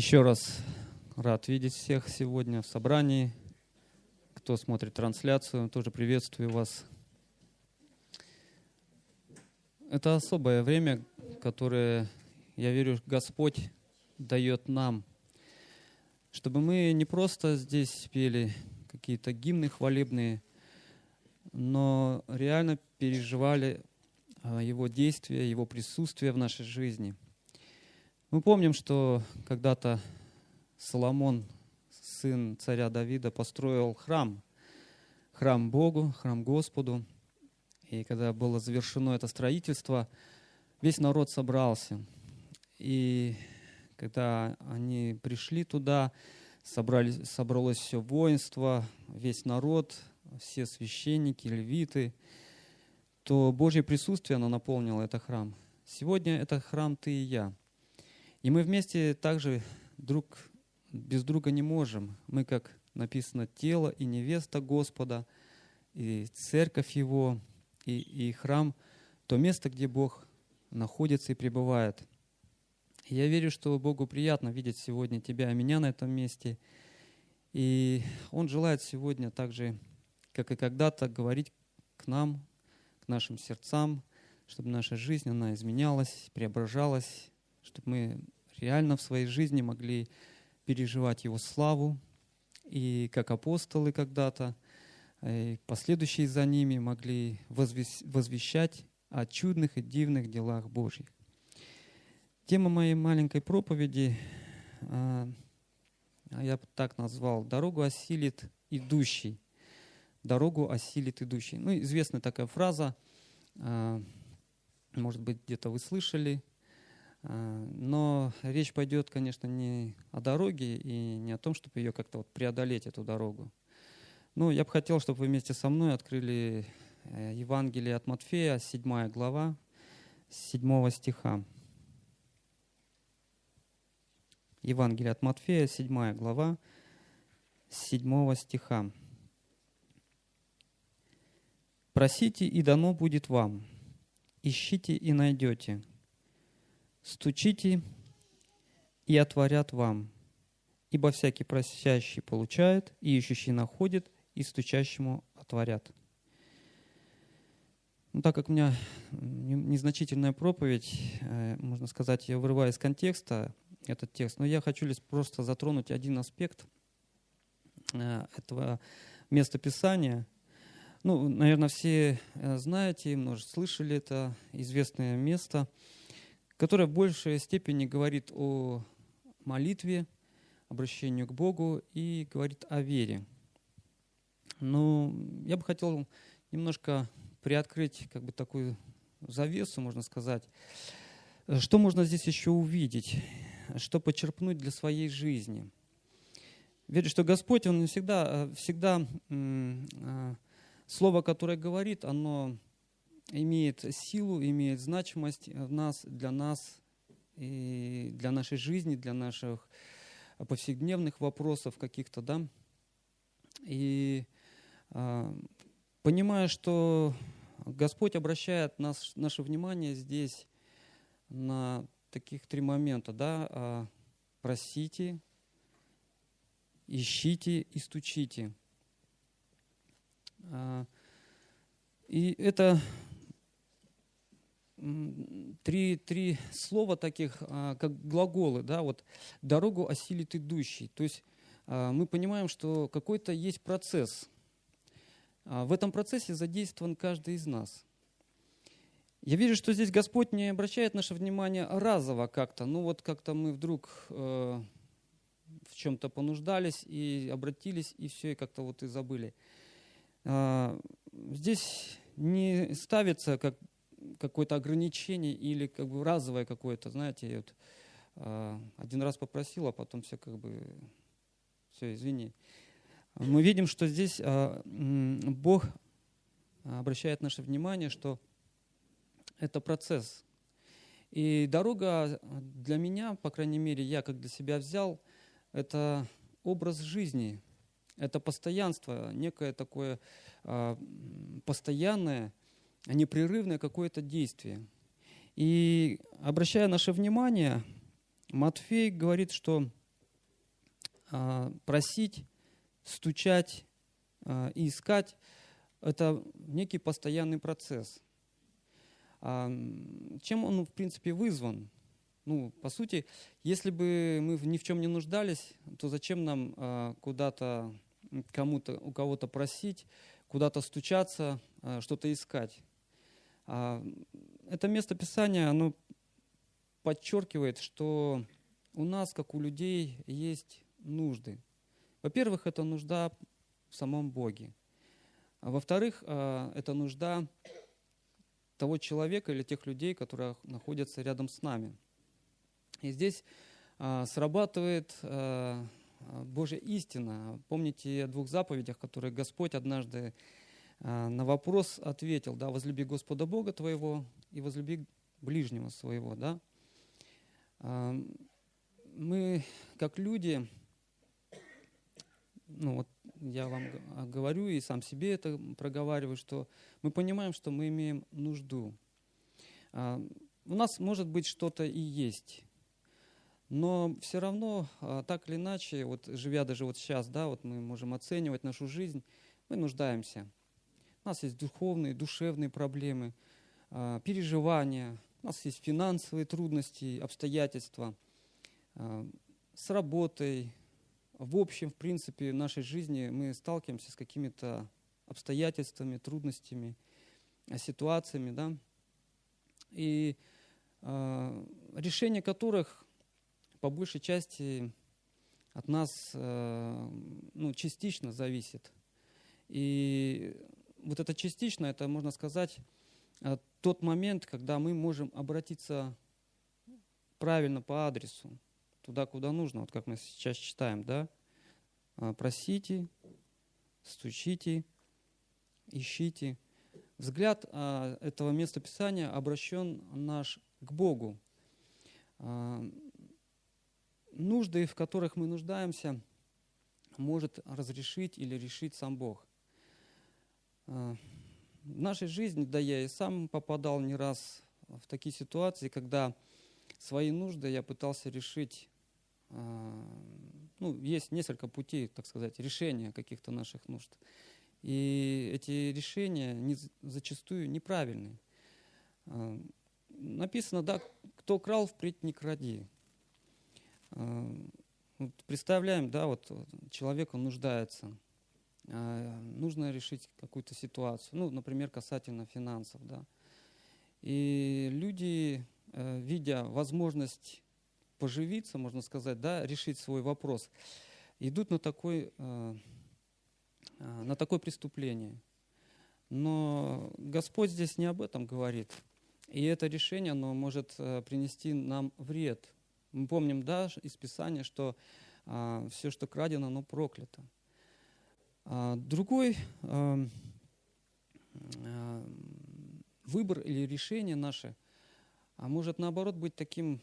Еще раз рад видеть всех сегодня в собрании. Кто смотрит трансляцию, тоже приветствую вас. Это особое время, которое, я верю, Господь дает нам, чтобы мы не просто здесь пели какие-то гимны хвалебные, но реально переживали а, Его действия, Его присутствие в нашей жизни – мы помним, что когда-то Соломон, сын царя Давида, построил храм, храм Богу, храм Господу. И когда было завершено это строительство, весь народ собрался. И когда они пришли туда, собрались, собралось все воинство, весь народ, все священники, левиты, то Божье присутствие, оно наполнило этот храм. Сегодня это храм ты и я. И мы вместе также друг без друга не можем. Мы, как написано, тело и невеста Господа, и церковь Его, и, и храм, то место, где Бог находится и пребывает. Я верю, что Богу приятно видеть сегодня тебя и меня на этом месте. И Он желает сегодня также, как и когда-то, говорить к нам, к нашим сердцам, чтобы наша жизнь, она изменялась, преображалась, чтобы мы реально в своей жизни могли переживать Его славу, и как апостолы когда-то, и последующие за ними могли возвещать о чудных и дивных делах Божьих. Тема моей маленькой проповеди, а, я так назвал, «Дорогу осилит идущий». «Дорогу осилит идущий». Ну, известная такая фраза, а, может быть, где-то вы слышали, но речь пойдет, конечно, не о дороге и не о том, чтобы ее как-то вот преодолеть, эту дорогу. Ну, я бы хотел, чтобы вы вместе со мной открыли э, Евангелие от Матфея, 7 глава, 7 стиха. Евангелие от Матфея, 7 глава, 7 стиха. «Просите, и дано будет вам, ищите и найдете, Стучите, и отворят вам. Ибо всякий просящий получает, и ищущий находит, и стучащему отворят. Ну, так как у меня незначительная проповедь, э, можно сказать, я вырываю из контекста этот текст, но я хочу лишь просто затронуть один аспект э, этого места Писания. Ну, наверное, все э, знаете, может, слышали это известное место – которая в большей степени говорит о молитве, обращению к Богу и говорит о вере. Но я бы хотел немножко приоткрыть как бы такую завесу, можно сказать. Что можно здесь еще увидеть? Что почерпнуть для своей жизни? Верю, что Господь, Он всегда, всегда а, слово, которое говорит, оно имеет силу, имеет значимость в нас, для нас, и для нашей жизни, для наших повседневных вопросов каких-то, да. И э, понимая, что Господь обращает нас, наше внимание здесь на таких три момента, да, э, просите, ищите и стучите. Э, и это три, три слова таких, а, как глаголы, да, вот дорогу осилит идущий. То есть а, мы понимаем, что какой-то есть процесс. А, в этом процессе задействован каждый из нас. Я вижу, что здесь Господь не обращает наше внимание разово как-то. Ну вот как-то мы вдруг э, в чем-то понуждались и обратились, и все, и как-то вот и забыли. Здесь не ставится как какое-то ограничение или как бы разовое какое-то, знаете, вот, э, один раз попросил, а потом все как бы, все, извини. Мы видим, что здесь э, Бог обращает наше внимание, что это процесс. И дорога для меня, по крайней мере, я как для себя взял, это образ жизни, это постоянство, некое такое э, постоянное, а непрерывное какое-то действие. И обращая наше внимание, Матфей говорит, что а, просить, стучать а, и искать – это некий постоянный процесс. А, чем он, в принципе, вызван? Ну, по сути, если бы мы ни в чем не нуждались, то зачем нам куда-то, кому-то, у кого-то просить, куда-то стучаться, что-то искать? А, это место Писания, оно подчеркивает, что у нас, как у людей, есть нужды. Во-первых, это нужда в самом Боге. А во-вторых, а, это нужда того человека или тех людей, которые находятся рядом с нами. И здесь а, срабатывает Божья истина. Помните о двух заповедях, которые Господь однажды на вопрос ответил, да, возлюби Господа Бога твоего и возлюби ближнего своего, да. Мы, как люди, ну вот я вам а, говорю и сам себе это проговариваю, что мы понимаем, что мы имеем нужду. А, у нас может быть что-то и есть, но все равно, а, так или иначе, вот живя даже вот сейчас, да, вот мы можем оценивать нашу жизнь, мы нуждаемся. Нас есть духовные, душевные проблемы, переживания, у нас есть финансовые трудности, обстоятельства с работой, в общем, в принципе, в нашей жизни мы сталкиваемся с какими-то обстоятельствами, трудностями, э, ситуациями, да, и э, решение которых по большей части от нас э, ну, частично зависит. И вот это частично, это, можно сказать, э, тот момент, когда мы можем обратиться правильно по адресу туда, куда нужно, вот как мы сейчас читаем, да? А, просите, стучите, ищите. Взгляд а, этого места Писания обращен наш к Богу. А, нужды, в которых мы нуждаемся, может разрешить или решить сам Бог. В нашей жизни, да я и сам попадал не раз в такие ситуации, когда свои нужды я пытался решить а, ну, есть несколько путей, так сказать, решения каких-то наших нужд. И эти решения не, зачастую неправильные. А, написано, да, кто крал, впредь не кради. Вот представляем, да, вот человек, он нуждается, нужно решить какую-то ситуацию, ну, например, касательно финансов, да. И люди, э, видя возможность поживиться, можно сказать, да, решить свой вопрос, идут на, такой, э, э, на такое преступление. Но Господь здесь не об этом говорит. И это решение, оно может принести нам вред. Мы помним, да, из Писания, что все, что крадено, оно проклято. А другой выбор или решение наше а может наоборот быть таким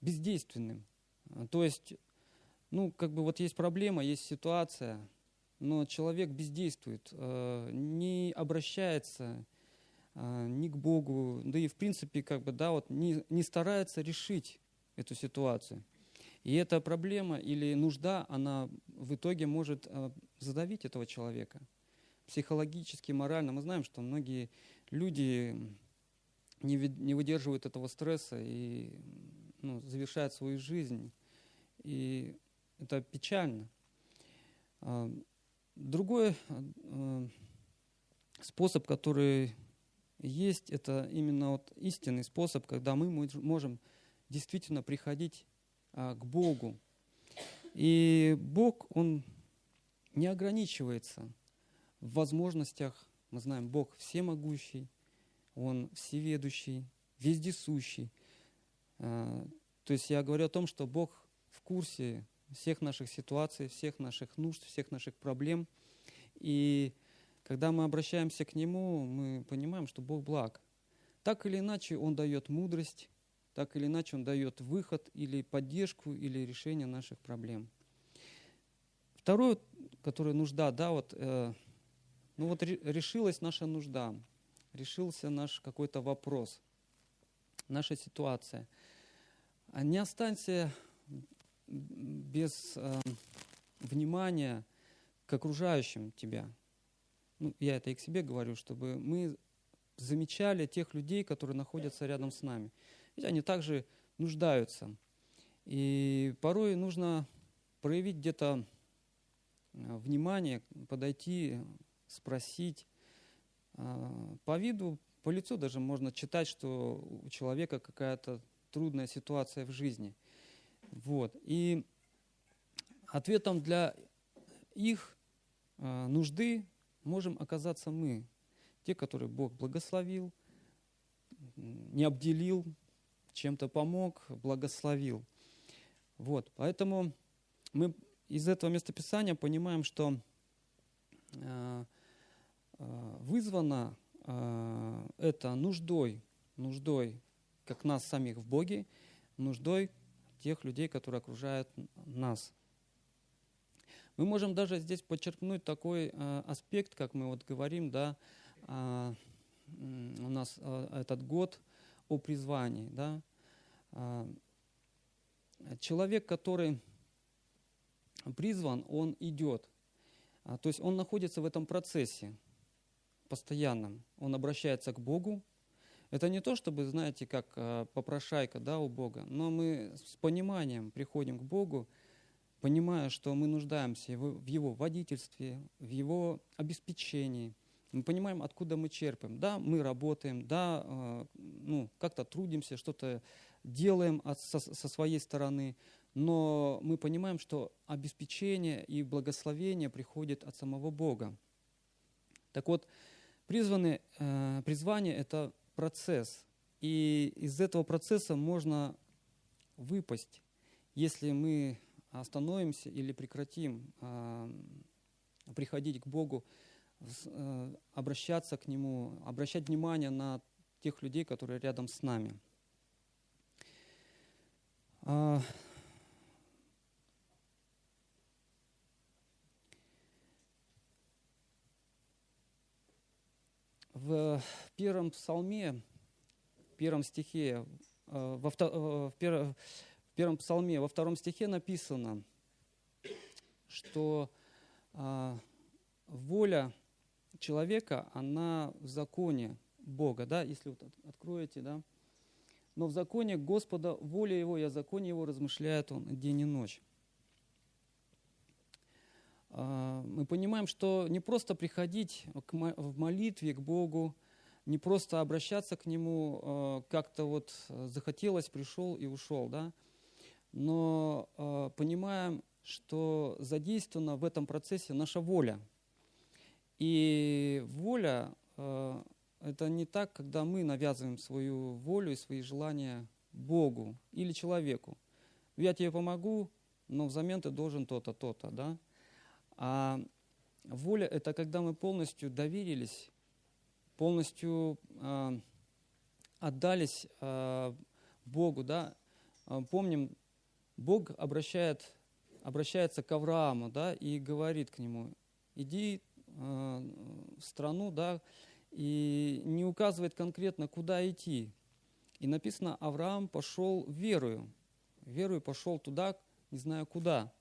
бездейственным. То есть, ну, как бы вот есть проблема, есть ситуация, но человек бездействует, не обращается ни к Богу, да и в принципе, как бы, да, вот не, не старается решить эту ситуацию. И эта проблема или нужда, она в итоге может задавить этого человека психологически, морально. Мы знаем, что многие люди не, выдерживают этого стресса и ну, завершают свою жизнь. И это печально. А, другой а, способ, который есть, это именно вот истинный способ, когда мы можем действительно приходить а, к Богу. И Бог, Он не ограничивается в возможностях. Мы знаем, Бог всемогущий, он всеведущий, вездесущий. А, то есть я говорю о том, что Бог в курсе всех наших ситуаций, всех наших нужд, всех наших проблем. И когда мы обращаемся к Нему, мы понимаем, что Бог благ. Так или иначе Он дает мудрость, так или иначе Он дает выход или поддержку, или решение наших проблем. Второе, которое нужда, да, вот, э, ну вот решилась наша нужда решился наш какой-то вопрос, наша ситуация. А не останься без э, внимания к окружающим тебя. Ну, я это и к себе говорю, чтобы мы замечали тех людей, которые находятся рядом с нами. Ведь они также нуждаются. И порой нужно проявить где-то э, внимание, подойти, спросить. А, по виду, по лицу даже можно читать, что у человека какая-то трудная ситуация в жизни. Вот. И ответом для их э, нужды можем оказаться мы, те, которые Бог благословил, не обделил, чем-то помог, благословил. Вот, поэтому мы из этого местописания понимаем, что э, э, вызвано э, это нуждой, нуждой как нас самих в Боге, нуждой тех людей, которые окружают нас. Мы можем даже здесь подчеркнуть такой э, аспект, как мы вот говорим, да, э, у нас этот год о призвании, да. Э, человек, который призван, он идет, а, то есть он находится в этом процессе постоянном, он обращается к Богу. Это не то, чтобы, знаете, как э, попрошайка да, у Бога, но мы с пониманием приходим к Богу, понимая, что мы нуждаемся в Его водительстве, в Его обеспечении. Мы понимаем, откуда мы черпаем. Да, мы работаем, да, э, ну, как-то трудимся, что-то делаем от, со, своей стороны, но мы понимаем, что обеспечение и благословение приходит от самого Бога. Так вот, призваны, э, призвание – это процесс, и из этого процесса можно выпасть, если мы остановимся или прекратим э, приходить к Богу, обращаться к Нему, обращать внимание на тех людей, которые рядом с нами. А, в первом псалме, в первом стихе, э, во, в, первом, первом псалме, во втором стихе написано, что а, воля человека, она в законе Бога, да, если вот откроете, да, но в законе Господа воля Его, о законе Его размышляет Он день и ночь. А, мы понимаем, что не просто приходить в молитве к Богу, не просто обращаться к Нему, а, как-то вот захотелось, пришел и ушел, да, но э, понимаем, что задействована в этом процессе наша воля. И воля э, это не так, когда мы навязываем свою волю и свои желания Богу или человеку. Я тебе помогу, но взамен ты должен то-то, то-то, да? А воля – это когда мы полностью доверились, полностью э, отдались э, Богу, да? Помним Бог обращает, обращается к Аврааму да, и говорит к нему, иди э, страну, да, и не указывает конкретно, куда идти. И написано, Авраам пошел верою. Верою пошел туда, не знаю куда.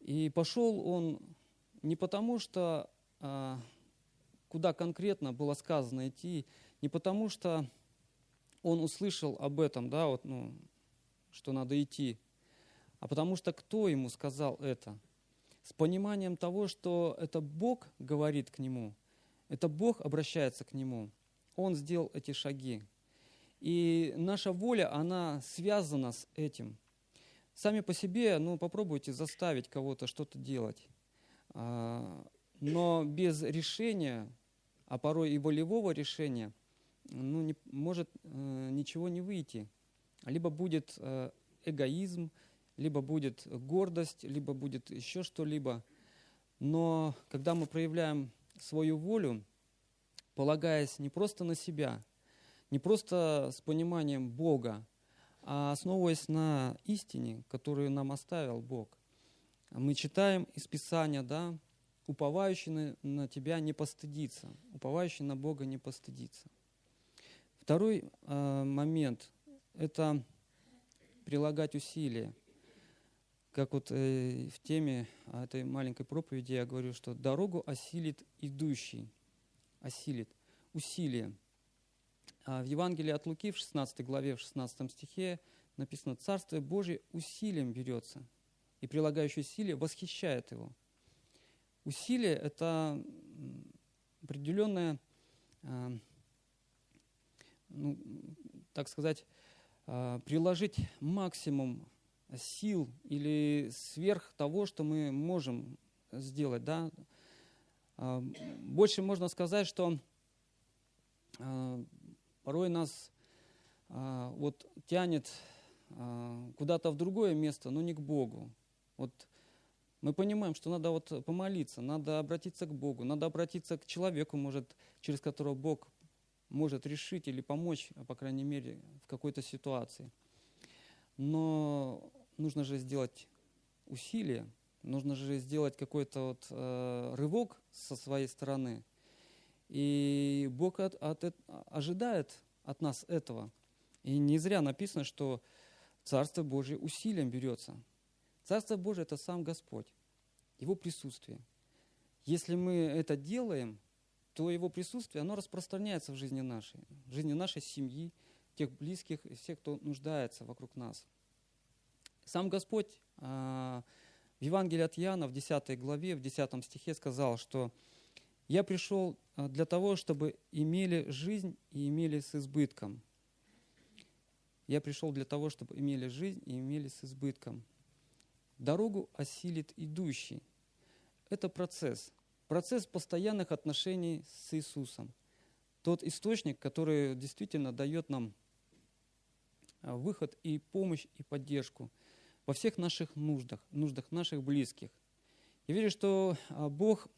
И пошел он не потому, что э, куда конкретно было сказано идти, не потому, что он услышал об этом, да, вот, ну, что надо идти, а потому что кто ему сказал это? С пониманием того, что это Бог говорит к нему, это Бог обращается к нему. Он сделал эти шаги. И наша воля, она связана с этим. Сами по себе, ну, попробуйте заставить кого-то что-то делать. А, но без решения, а порой и волевого решения, ну, не, может э, ничего не выйти либо будет э, эгоизм, либо будет гордость, либо будет еще что-либо. Но когда мы проявляем свою волю, полагаясь не просто на себя, не просто с пониманием Бога, а основываясь на истине, которую нам оставил Бог, мы читаем из Писания, да, уповающий на, тебя не постыдится, уповающий на Бога не постыдится. Второй э, момент – это прилагать усилия. Как вот э, в теме этой маленькой проповеди я говорю, что дорогу осилит идущий, осилит, усилие. А в Евангелии от Луки в 16 главе, в 16 стихе написано «Царствие Божие усилием берется, и прилагающее усилие восхищает его». Усилие – это определенное, а, ну, так сказать, а, приложить максимум сил или сверх того, что мы можем сделать. Да? А, больше можно сказать, что порой нас вот тянет куда-то в другое место, но не к Богу. Вот мы понимаем, что надо вот помолиться, надо обратиться к Богу, надо обратиться к человеку, может, через которого Бог может решить или помочь, по крайней мере, в какой-то ситуации. Но нужно же сделать усилие, нужно же сделать какой-то вот, э, рывок со своей стороны. И Бог от, от, ожидает от нас этого. И не зря написано, что Царство Божие усилием берется. Царство Божие – это сам Господь, Его присутствие. Если мы это делаем, то Его присутствие, оно распространяется в жизни нашей, в жизни нашей семьи, тех близких всех, кто нуждается вокруг нас. Сам Господь а, в Евангелии от Иоанна в 10 главе, в 10 стихе сказал, что «Я пришел а, для того, чтобы имели жизнь и имели с избытком». Я пришел для того, чтобы имели жизнь и имели с избытком. Дорогу осилит идущий. Это процесс. Процесс постоянных отношений с Иисусом. Тот источник, который действительно дает нам выход и помощь, и поддержку во всех наших нуждах, нуждах наших близких. Я верю, что а, Бог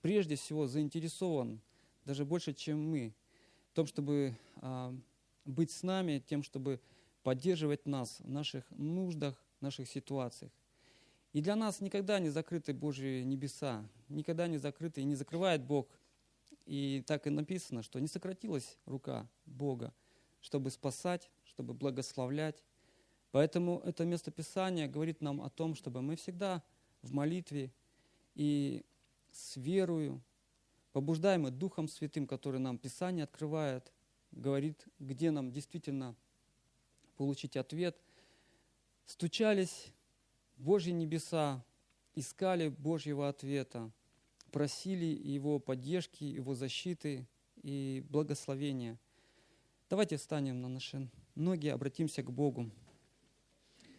прежде всего заинтересован, даже больше, чем мы, в том, чтобы а, быть с нами, тем, чтобы поддерживать нас в наших нуждах, наших ситуациях. И для нас никогда не закрыты Божьи небеса, никогда не закрыты и не закрывает Бог. И так и написано, что не сократилась рука Бога, чтобы спасать, чтобы благословлять. Поэтому это местописание говорит нам о том, чтобы мы всегда в молитве и с верою, побуждаемы Духом Святым, который нам Писание открывает, говорит, где нам действительно получить ответ – стучались в Божьи небеса, искали Божьего ответа, просили Его поддержки, Его защиты и благословения. Давайте встанем на наши ноги, обратимся к Богу.